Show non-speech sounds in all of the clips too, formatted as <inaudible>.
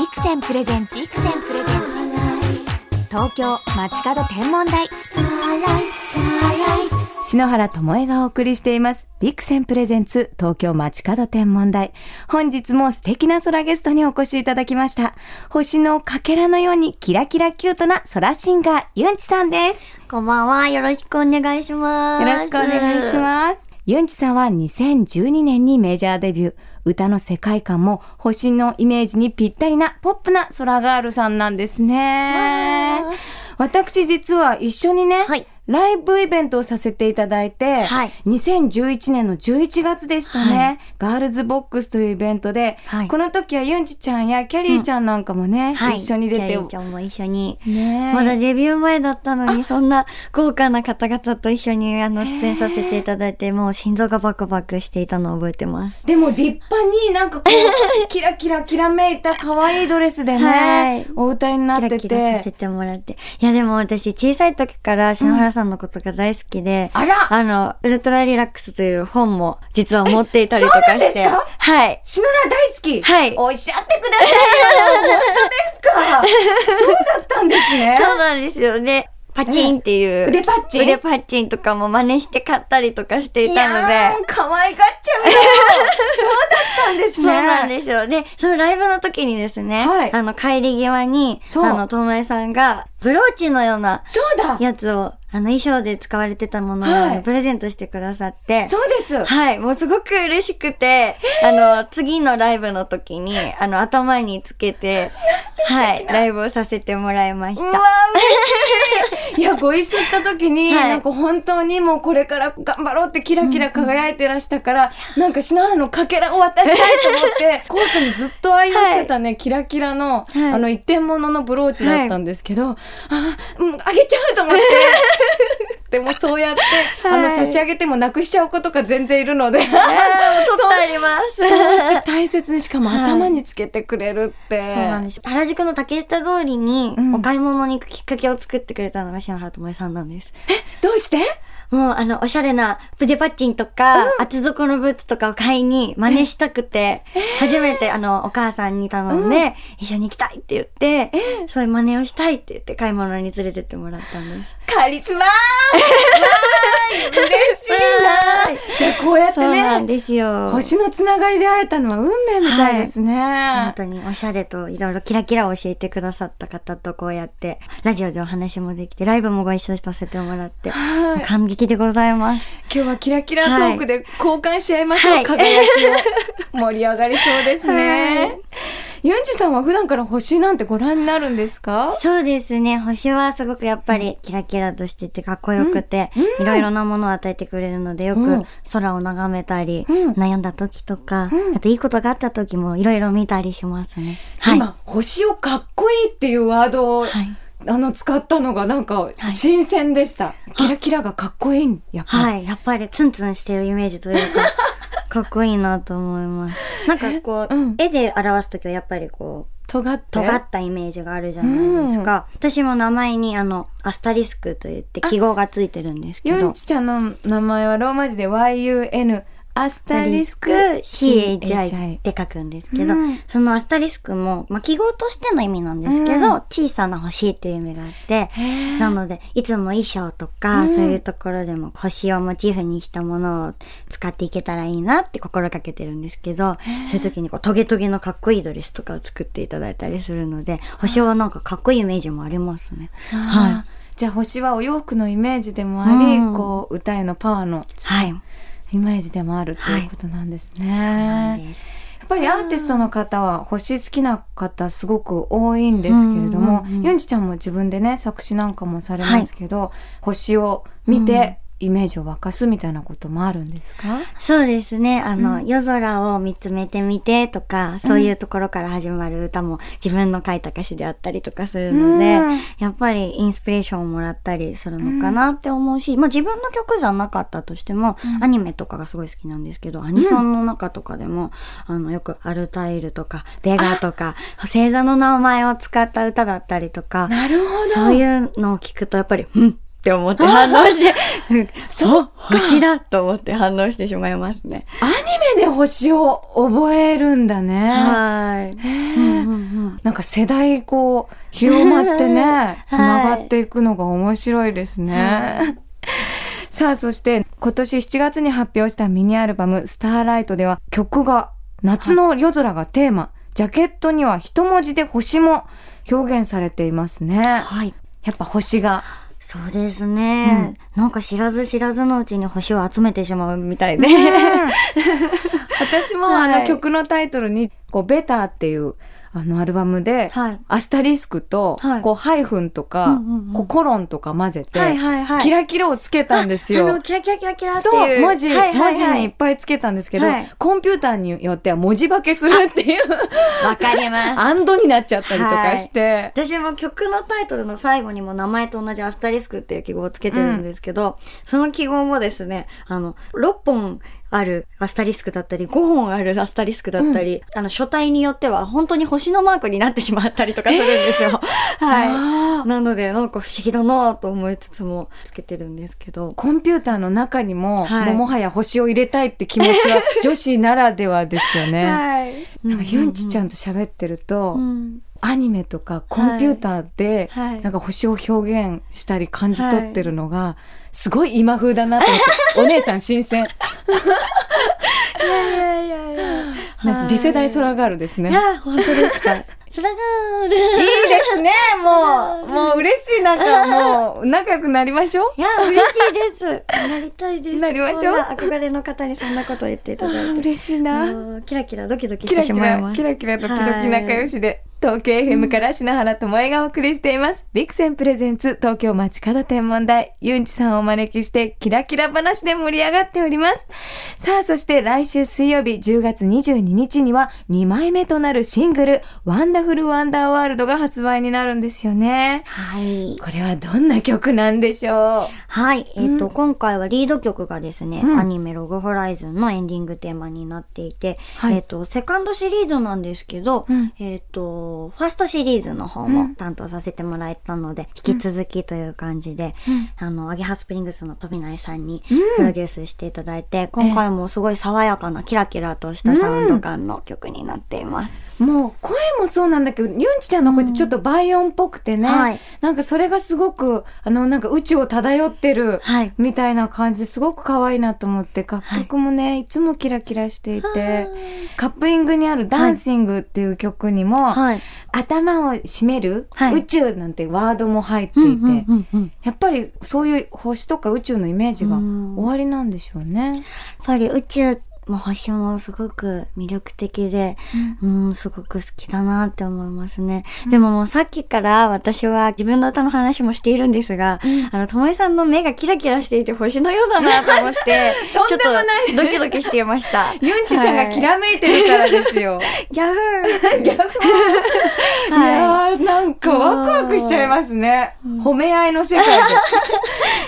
ビクセンプレゼンツビクセンプレゼンツ東京街角天文台篠原智恵がお送りしています。ビクセンプレゼンツ東京街角天文台。本日も素敵な空ゲストにお越しいただきました。星のかけらのようにキラキラキュートな空シンガー、ユンチさんです。こんばんは。よろしくお願いします。よろしくお願いします。ユンチさんは2012年にメジャーデビュー。歌の世界観も星のイメージにぴったりなポップな空ガールさんなんですね。私実は一緒にね、はいライブイベントをさせていただいて、はい2011年の11月でしたね、はいガールズボックスというイベントで、はいこの時はユンチちゃんやキャリーちゃんなんかもね、はい。一緒に出てキャリーちゃんも一緒に。ねえまだデビュー前だったのに、そんな豪華な方々と一緒にあの出演させていただいて、もう心臓がバクバクしていたのを覚えてます。でも立派になんかこう、<laughs> キラキラきらめいた可愛いドレスでね、はいお歌いになってて。キラキラさせてもらって。いやでも私小さい時から篠原さんのことが大好きで、あらあの、ウルトラリラックスという本も実は持っていたりとかして。ですか？はい。篠原大好きはいおっしゃってくださいよ本当ですかそうだったんですね。そうなんですよね。パチンっていう。腕パッチン？腕パッチンとかも真似して買ったりとかしていいたので。やー、可愛がっちゃうよ <laughs> そうだったんですね。そうなんですよ。で、そのライブの時にですね、はいあの、帰り際に、そうあの、ともえさんが、ブローチのようなそうだ。やつを、あの、衣装で使われてたものを、はい。プレゼントしてくださって、そうです。はい、もうすごく嬉しくて、あの、次のライブの時に、あの、頭につけて、はい、ライブをさせてもらいましうわた。嬉しい。いや、ご一緒した時に、はい。なんか本当にもうこれから頑張ろうってキラキラ輝いてらしたから、なんか篠原のかけらを渡したいと思って、コートにずっと愛用してたね、キラキラの、はい。あの一点物のブローチだったんですけど、あ、うん、あげちゃうと思って。<laughs> でもそうやって、あの、はい差し上げてもなくしちゃう子とか全然いるので。あーもう撮ってあります。そうやって大切にしかもはい頭につけてくれるって。そうなんです。原宿の竹下通りにうんお買い物に行くきっかけを作ってくれたのが篠原ともえさんなんです。どうして？もうあの、おしゃれな筆パッチンとか、厚底のブーツとかを買いに真似したくて、初めてあの、お母さんに頼んで、一緒に行きたいって言って、そういう真似をしたいって言って買い物に連れてってもらったんです。カリスマー嬉 <laughs> こうやってそうなんね、ですよ。星のつながりで会えたのは運命みたいですね。本当におしゃれといろいろキラキラを教えてくださった方とこうやって、ラジオでお話もできて、ライブもご一緒させてもらって、はい感激でございます。今日はキラキラトークで交換し合いましょう、はい輝きを。盛り上がりそうですね。<laughs> はいユンジさんは普段から星なんてご覧になるんですか？そうですね。星はすごくやっぱりキラキラとしててかっこよくて、いろいろなものを与えてくれるので、ようんく空を眺めたり、うん悩んだ時とか、うんあといいことがあった時もいろいろ見たりしますね。はい。今、星をかっこいいっていうワードを、はい。あの、使ったのがなんかはい新鮮でした。キラキラがかっこいいんやっぱり。はい。やっぱりツンツンしてるイメージというか、<laughs> かっこいいなと思います。なんかこう、<laughs> うん絵で表す時はやっぱりこう、尖って？尖ったイメージがあるじゃないですか。私も名前にあの、アスタリスクと言って記号がついてるんですけどユン。チちゃんの名前はローマ字で YUN アスタリスク CHI って書くんですけど、うん。そのアスタリスクも、まあ、記号としての意味なんですけど、うん。小さな星っていう意味があって、なので、いつも衣装とか、うん。そういうところでも星をモチーフにしたものを使っていけたらいいなって心がけてるんですけど、そういう時にこうトゲトゲのかっこいいドレスとかを作っていただいたりするので、星はなんかかっこいいイメージもありますね。は。はい。じゃあ星はお洋服のイメージでもあり、うん。こう歌へのパワーの。はい。イメージでもあるっていうことなんですね。やっぱりアーティストの方は星好きな方すごく多いんですけれども、ユンチちゃんも自分でね作詞なんかもされますけど、星を見てイメージを沸かすみたいなこともあるんですか、そうですね。あの、うん。夜空を見つめてみてとか、そういうところから始まる歌も自分の書いた歌詞であったりとかするので、うん。やっぱりインスピレーションをもらったりするのかなって思うし、まあ自分の曲じゃなかったとしても、うん。アニメとかがすごい好きなんですけど、アニソンの中とかでも、あの、よくアルタイルとか、ベガとか、星座の名前を使った歌だったりとか、なるほど。そういうのを聞くとやっぱり、うんって思って <laughs> 反応して、<laughs> うんそう、星だと思って反応してしまいますね。アニメで星を覚えるんだね。はい。なんか世代こう広まってね、<laughs> つながっていくのが面白いですね。さあ、そして今年7月に発表したミニアルバムスターライトでは曲が夏の夜空がテーマ、ジャケットには一文字で星も表現されていますね。はい。やっぱ星が。そうですね、なんか知らず知らずのうちに星を集めてしまうみたいで。<laughs> 私もあの曲のタイトルに、こう、ベターっていう、あのアルバムで、はいアスタリスクと、はいこう、ハイフンとか、うんうんうんこうコロンとか混ぜて、はいはいはい。キラキラをつけたんですよ。キラキラキラキラってそう、いう。文字、はいはいはい文字にいっぱいつけたんですけど、はいコンピューターによっては文字化けするっていう、<laughs> わかります。アンドになっちゃったりとかして、私も曲のタイトルの最後にも名前と同じアスタリスクっていう記号をつけてるんですけど、その記号もですね、あの、6本あるアスタリスクだったり、5本あるアスタリスクだったり、あの、書体によっては本当に星のマークになってしまったりとかするんですよ。<laughs> はあい。なので、なんか不思議だなと思いつつもつけてるんですけど。コンピューターの中にも、はいもうもはや星を入れたいって気持ちは <laughs> 女子ならではですよね。はい。なんかユンチちゃんんと喋ってると、うんアニメとかコンピューターで、はいなんか星を表現したり感じ取ってるのが、すごい今風だなと思って、<laughs> お姉さん新鮮。いやいやいやいや。はい次世代空ガールですね。いや、本当ですか。それがある。いいですね。<laughs> もう、もう嬉しい。なんかもう、仲良くなりましょう。いや、嬉しいです。なりたいです。なりましょう憧れの方にそんなことを言っていただいて。嬉しいな。キラキラドキドキしてしまいます。キラキラドキドキ仲良しで、東京 FM から篠原智恵がお送りしています。ビクセンプレゼンツ東京街角天文台、ユンチさんをお招きして、キラキラ話で盛り上がっております。さあ、そして来週水曜日10月22日には2枚目となるシングル、 Wonderful Wonder World が発売になるんですよね。はい。これはどんな曲なんでしょはい。えっ、と、うん今回はリード曲がですね、うんアニメログホライズンのエンディングテーマになっていて、はいえっ、と、セカンドシリーズなんですけど、うんえっ、と、ファーストシリーズの方も担当させてもらえたので、引き続きという感じで、うん。あの、アゲハスプリングスの飛内さんにうん。プロデュースしていただいて、今回もすごい爽やかなキラキラとしたサウンド感の曲になっています。うもう声もそうなんだけど、ユンチちゃんの声ってちょっとバイオンっぽくてね、はい。なんかそれがすごく、あの、なんか宇宙を漂ってる、はい。みたいな感じですごく可愛いなと思って、楽曲もね、い、つもキラキラしていて、カップリングにあるダンシングっていう曲にも、はい。頭を締める、はい。宇宙なんてワードも入っていて、うんうんうんうん。やっぱりそういう星とか宇宙のイメージがうん。終わりなんでしょうね。やっぱり宇宙も星もすごく魅力的で、うん、すごく好きだなって思いますね。でももうさっきから私は自分の歌の話もしているんですが、あの、ともえさんの目がキラキラしていて星のようだなと思って、<laughs> とんでもないドキドキしていました。ユンチちゃんがキラめいてるからですよ。ギャフー <laughs> ギャフいはやーなんかワクワクしちゃいますね。褒め合いの世界で。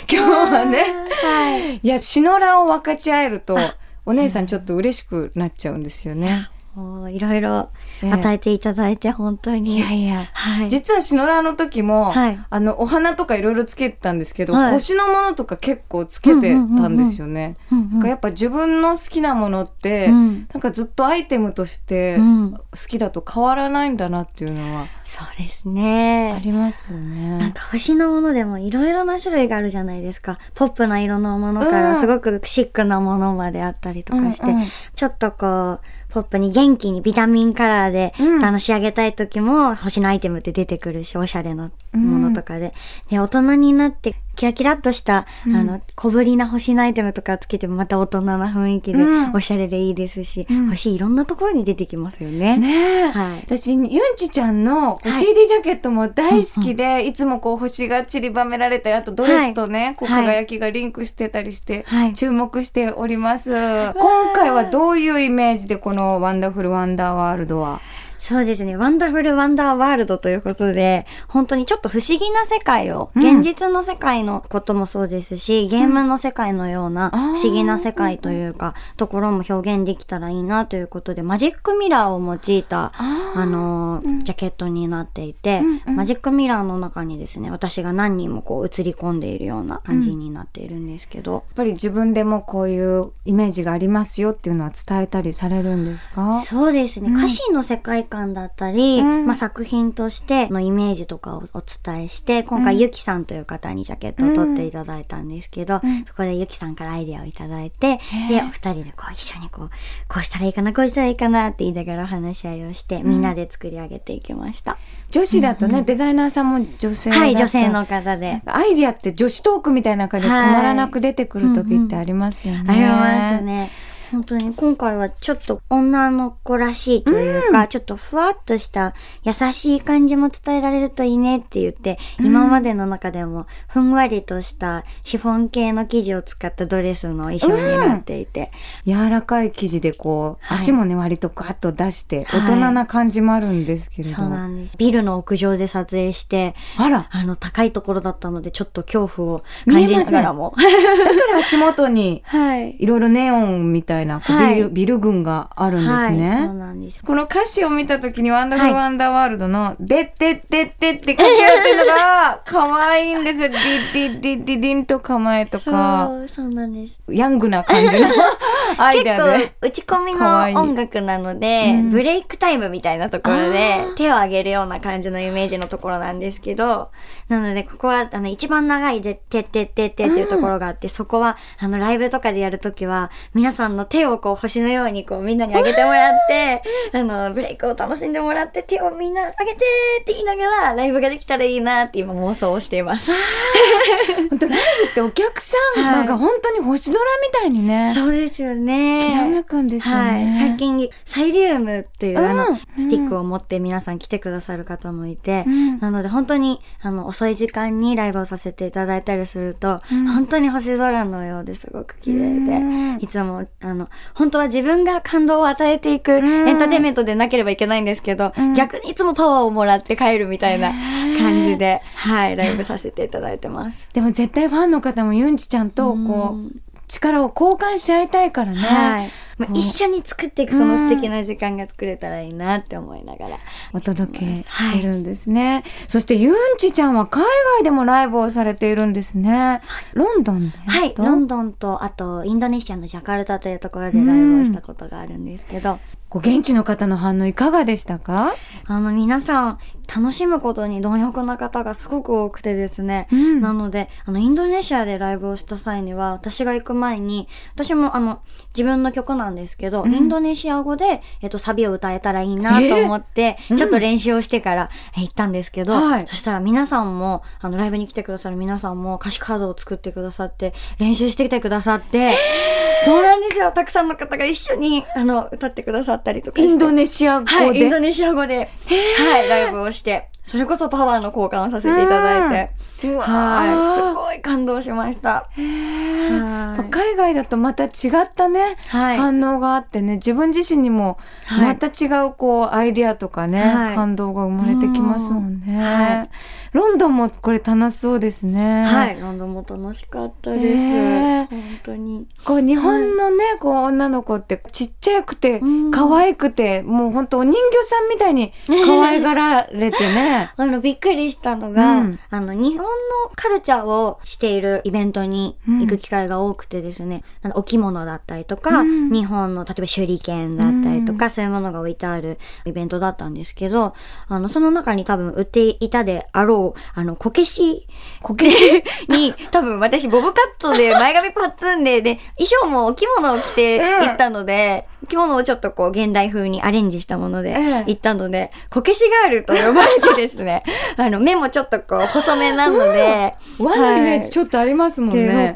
<laughs> 今日はね。はい。いや、シノラを分かち合えると、お姉さんちょっと嬉しくなっちゃうんですよね。もういろいろ与えていただいて本当に。いやいや。はい。実はシノラの時も、はいあの、お花とかいろいろつけてたんですけど、はい星のものとか結構つけてたんですよね。うんうんなんかやっぱ自分の好きなものって、うんなんかずっとアイテムとしてうん好きだと変わらないんだなっていうのはそうですあね。りますよなんね。か星のものでもいろいろな種類があるじゃないですか。ポップな色のものかうんらすごくシックなものまであったりとかして、うんうんちょっとこう、ポップに元気にビタミンカラーで、うんあの仕上げたい時も星のアイテムって出てくるし、おしゃれなものとかで。で、大人になってキラキラっとした、うん。あの、小ぶりな星のアイテムとかつけてもまた大人な雰囲気で、うん。おしゃれでいいですし、うん。星いろんなところに出てきますよね。ねえ。はい。私、ユンチちゃんのはい。CD ジャケットも大好きで、いつもこう星が散りばめられたり、あとドレスとね、こうはい輝きがリンクしてたりして、はい。注目しております。今回はどういうイメージでこの Wonderful Wonder Worldは？そうですね。 Wonderful Wonder Worldということで、本当にちょっと不思議な世界を、うん。現実の世界のこともそうですし、ゲームの世界のような不思議な世界というか、ところも表現できたらいいなということで、マジックミラーを用いた、ああのジャケットになっていて、うんうん。マジックミラーの中にですね、私が何人もこう映り込んでいるような感じになっているんですけど、やっぱり自分でもこういうイメージがありますよっていうのは伝えたりされるんですか？そうですね、うん。歌詞の世界観だったり、うんまあ、作品としてのイメージとかをお伝えして、今回うんゆきさんという方にジャケットを撮っていただいたんですけど、うんそこでゆきさんからアイデアをいただいて、へで、ーお二人でこう一緒にこう、こうしたらいいかな、こうしたらいいかなって言いながら話し合いをして、みんなで作り上げていきました。女子だとね、デザイナーさんも女性だはい、と女性の方で。アイディアって女子トークみたいな感じで止まらなく出てくる時ってありますよね。ありますね。本当に今回はちょっと女の子らしいというか、ちょっとふわっとした優しい感じも伝えられるといいねって言って、うん今までの中でもふんわりとしたシフォン系の生地を使ったドレスの衣装になっていて、柔らかい生地でこう、はい足もね割とガッと出してはい大人な感じもあるんですけれど、そうなんです。ビルの屋上で撮影して、あらあの高いところだったのでちょっと恐怖を感じながらも。だから足元にはい。いろいろネオンみたいなこうはいビル,、ビル群があるんですね。はい、そうなんです。この歌詞を見た時にワンダフルはいワンダーワールドの「でってってって」って書き合ってるのが <laughs> 可愛いんですよ。リリリリリンと構えとかそう、そうなんです。ヤングな感じの。結構打ち込みの音楽なのでうん。ブレイクタイムみたいなところで手を上げるような感じのイメージのところなんですけどなのでここはあの一番長いで「てってってって」っていうところがあって、そこはあのライブとかでやるときは皆さんの手をこう星のようにこうみんなに上げてもらって <laughs> あのブレイクを楽しんでもらって手をみんな上げてって言いながらライブができたらいいなって今妄想をしています。<laughs> 本当ライブってお客さんはい。が本当に星空みたいにね、そうですよね。きらめくんですよはい、ね。最近サイリウムっていう、あのうん。スティックを持って皆さん来てくださる方もいて、うん。なので本当にあの遅い時間にライブをさせていただいたりすると、うん。本当に星空のようですごく綺麗で、うん。いつもあの本当は自分が感動を与えていくエん。ンターテインメントでなければいけないんですけど、うん。逆にいつもパワーをもらって帰るみたいな感じで、はい、ライブさせていただいてます。でも絶対ファンの方もユンチちゃんとこう、力を交換し合いたいからね。はい。まあ一緒に作っていくその素敵な時間が作れたらいいなって思いながら。お届けしてるんですね。そしてユンチちゃんは海外でもライブをされているんですね。ロンドンで？はい。と？ロンドンと、あと、インドネシアのジャカルタというところでライブをしたことがあるんですけど、こう現地の方の反応いかがでしたか？あの、皆さん、楽しむことに貪欲な方がすごく多くてですね。うんなので、あの、インドネシアでライブをした際には、私が行く前に、私もあの、自分の曲なんですけど、うん。インドネシア語で、えっと、サビを歌えたらいいなと思って、うん。ちょっと練習をしてからえ行ったんですけど、はい。そしたら皆さんも、あの、ライブに来てくださる皆さんも歌詞カードを作ってくださって、練習してきてくださって、そうなんですよ。たくさんの方が一緒に、あの、歌ってくださったりとかして。インドネシア語で？はい、インドネシア語で、はい、ライブをして、それこそパワーの交換をさせていただいて、うわはい、すーごい感動しました。はい。海外だとまた違ったね、はい。反応があってね自分自身にもはい。また違うこうアイデアとかね、はい。感動が生まれてきますもんね、うん。はい。ロンドンもこれ楽しそうですね。はい、ロンドンも楽しかったです。本当に。こう日本のね、こう女の子ってちっちゃくてうん。可愛くて、もう本当お人形さんみたいに <laughs> 可愛がられてね。<laughs> あの、びっくりしたのが、うん。あの、日本のカルチャーをしているイベントに行く機会が多くてですね、あのお着物だったりとか、うん。日本の、例えば手裏剣だったりとか、そういうものが置いてあるイベントだったんですけど、あの、その中に多分売っていたであろう、あの、こけしこけし？に、<laughs> 多分私ボブカットで前髪パッツンで、で、衣装もお着物を着て行ったので、着物をちょっとこう現代風にアレンジしたものでええ。行ったので、こけしガールと呼ばれてですね、<laughs> あの、目もちょっとこう細めなので、和のイメージちょっとありますもんね。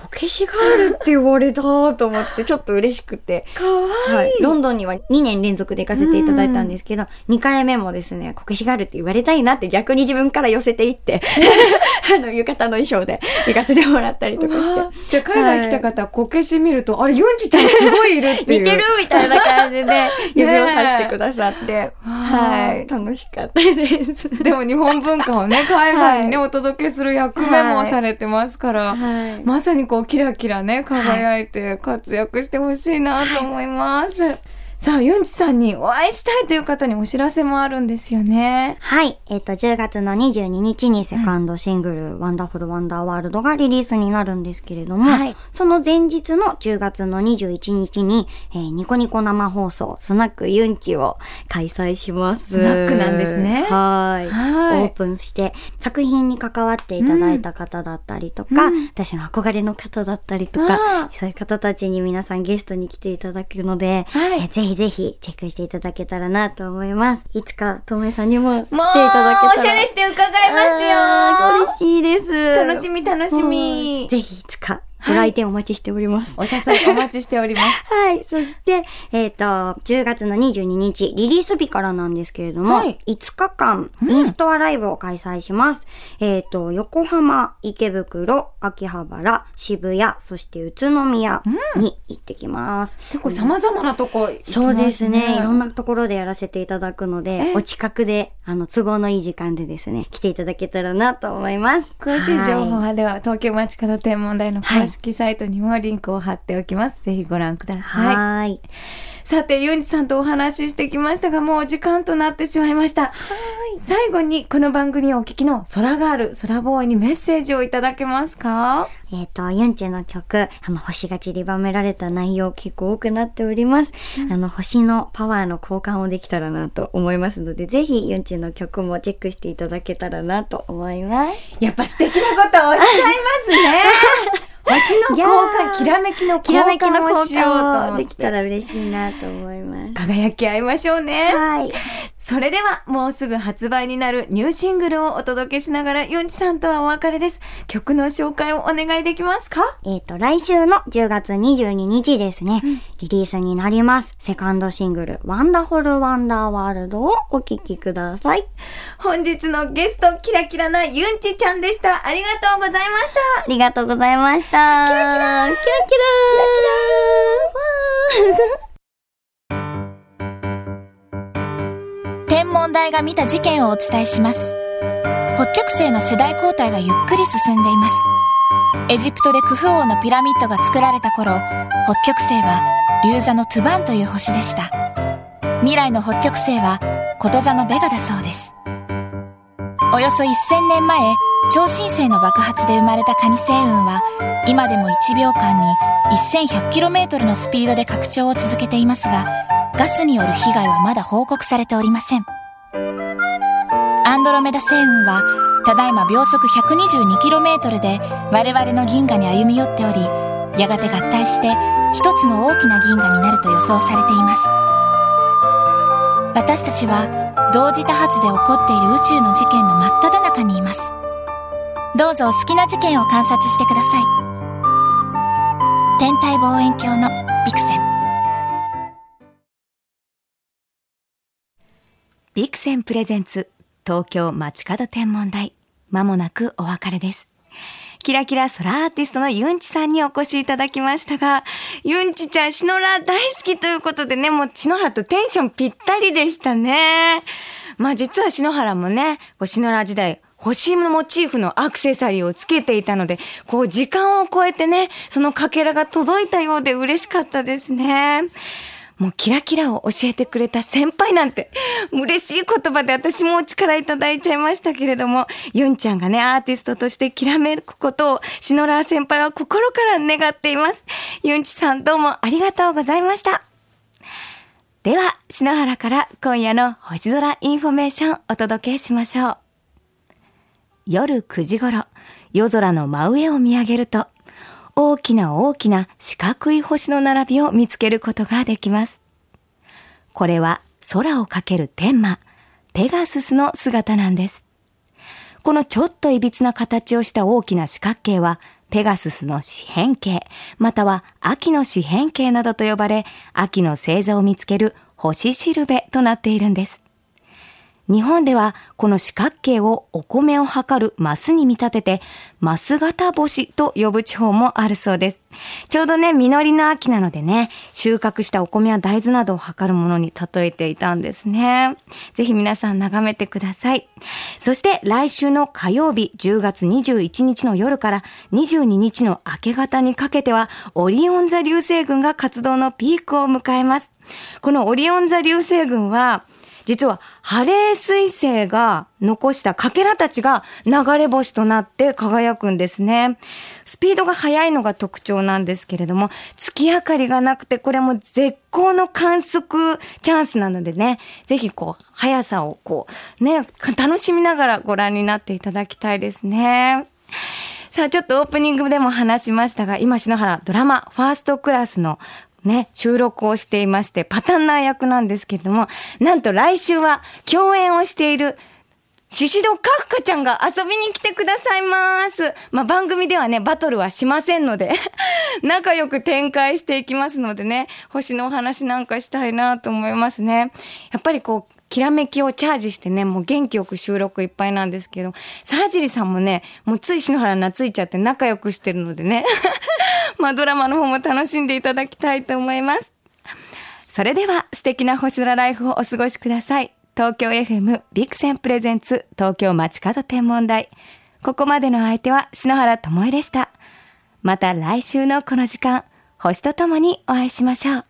こけしガールって言われたと思って、<laughs> ちょっと嬉しくて。かわいい。はい。ロンドンには2年連続で行かせていただいたんですけど、2回目もですね、こけしガールって言われたいなって逆に自分から寄せていって、<laughs> あの、浴衣の衣装で <laughs> 行かせてもらったりとかして。じゃあ海外来た方はこけし見ると、あれユンジちゃんすごいいるっていう。似てるみたいな感じで指をさしてくださって、あはい、楽しかったです。でも日本文化をね海外にね、はお届けする役目もされてますから、はいまさにこうキラキラね輝いて活躍してほしいなと思います。さあ、ユンチさんにお会いしたいという方にお知らせもあるんですよね。はい。えっ、と、10月の22日にセカンドシングル、ワンダフルワンダーワールドがリリースになるんですけれども、はいその前日の10月の21日に、えーニコニコ生放送、スナックユンチを開催します。スナックなんですねはい。はいオープンして、作品に関わっていただいた方だったりとか、うん私の憧れの方だったりとあかー、そういう方たちに皆さんゲストに来ていただけるので、はいえーぜひぜひチェックしていただけたらなと思います。いつか、とめさんにも来ていもう、ただけたら。おしゃれして伺いますよ。嬉しいです。楽しみ楽しみうんぜひいつかご来店お待ちしております。お誘いお待ちしております。<laughs> はい。そして、えっ、と、10月の22日、リリース日からなんですけれども、はい5日間、インストアライブを開催します。えっ、と、横浜、池袋、秋葉原、渋谷、そして宇都宮に行ってきます。結構様々なとこね。そうですね。いろんなところでやらせていただくのでえ、お近くで、あの、都合のいい時間でですね、来ていただけたらなと思います。詳しい情報ははでは、東京町角天文台の公式サイトにもリンクを貼っておきます。ぜひご覧くだい。さい。はい。さて、ユンジさんとお話ししてきましたが、もうお時間となってしまいました。最後に、この番組をお聞きの空ガール、空ボーイにメッセージをいただけますか？えっ、と、ユンチェの曲、あの、星が散りばめられた内容結構多くなっております。あの、星のパワーの交換をできたらなと思いますので、ぜひユンチェの曲もチェックしていただけたらなと思います。やっぱ素敵なことをおっしゃいますね。<laughs> 星の交換、ーきらめきのき交らめきの換をしようとできたて。ら嬉しいなと思います。輝き合いましょうね。はい。それでは、もうすぐ発売になるニューシングルをお届けしながら、ユンチさんとはお別れです。曲の紹介をお願いできますか？えっ、と、来週の10月22日ですね、リリースになります。セカンドシングル、ワンダフルワンダーワールドをお聴きください。本日のゲスト、キラキラなユンチちゃんでした。ありがとうございました。ありがとうございました。キラキラキラキラキラ天文台が見た事件をお伝えします。北極星の世代交代がゆっくり進んでいます。エジプトでクフ王のピラミッドが作られた頃北極星は竜座のトゥバンという星でした。未来の北極星はこと座のベガだそうです。およそ1000年前超新星の爆発で生まれたカニ星雲は今でも1秒間に 1100km のスピードで拡張を続けていますがガスによる被害はまだ報告されておりません。アンドロメダ星雲はただいま秒速 122km で我々の銀河に歩み寄っておりやがて合体して一つの大きな銀河になると予想されています。私たちは同時多発で起こっている宇宙の事件の真っ只中にいます。どうぞお好きな事件を観察してください。天体望遠鏡のビクセンプレゼンツ東京街角天文台まもなくお別れですキラキラソラアーティストのユンチさんにお越しいただきましたが、ユンチちゃん、シノラ大好きということでね、もう篠原とテンションぴったりでしたね。まあ実は篠原もね、こうシノラ時代、星のモチーフのアクセサリーをつけていたので、こう時間を超えてね、そのかけらが届いたようで嬉しかったですね。もうキラキラを教えてくれた先輩なんて、<laughs> 嬉しい言葉で私もお力いただいちゃいましたけれども、ユンちゃんがね、アーティストとしてきらめくことを、シノラー先輩は心から願っています。ユンチさんどうもありがとうございました。では、篠原から今夜の星空インフォメーションお届けしましょう。夜9時頃、夜空の真上を見上げると、大きな大きな四角い星の並びを見つけることができます。これは空をかける天馬、ペガススの姿なんです。このちょっといびつな形をした大きな四角形は、ペガススの四辺形、または秋の四辺形などと呼ばれ、秋の星座を見つける星しるべとなっているんです。日本ではこの四角形をお米を測るマスに見立てて、マス型星と呼ぶ地方もあるそうです。ちょうどね、実りの秋なのでね、収穫したお米や大豆などを測るものに例えていたんですね。ぜひ皆さん眺めてください。そして来週の火曜日10月21日の夜から22日の明け方にかけては、オリオン座流星群が活動のピークを迎えます。このオリオン座流星群は、実は、ハレー彗星が残したかけらたちが流れ星となって輝くんですね。スピードが速いのが特徴なんですけれども、月明かりがなくて、これも絶好の観測チャンスなのでね、ぜひこう、速さをこう、ね、楽しみながらご覧になっていただきたいですね。さあ、ちょっとオープニングでも話しましたが、今、篠原ドラマ、ファーストクラスのね、収録をしていまして、パタンナー役なんですけども、なんと来週は共演をしているシシドカフカちゃんが遊びに来てくださいます。まあ、番組ではね、バトルはしませんので <laughs> 仲良く展開していきますのでね、星のお話なんかしたいなと思いますね。やっぱりこう、きらめきをチャージしてね、もう元気よく収録いっぱいなんですけど、サージリさんもね、もうつい篠原懐いちゃって仲良くしてるのでね。<laughs> まあドラマの方も楽しんでいただきたいと思います。それでは素敵な星空ライフをお過ごしください。東京 FM ビクセンプレゼンツ東京街角天文台。ここまでの相手は篠原智恵でした。また来週のこの時間、星とともにお会いしましょう。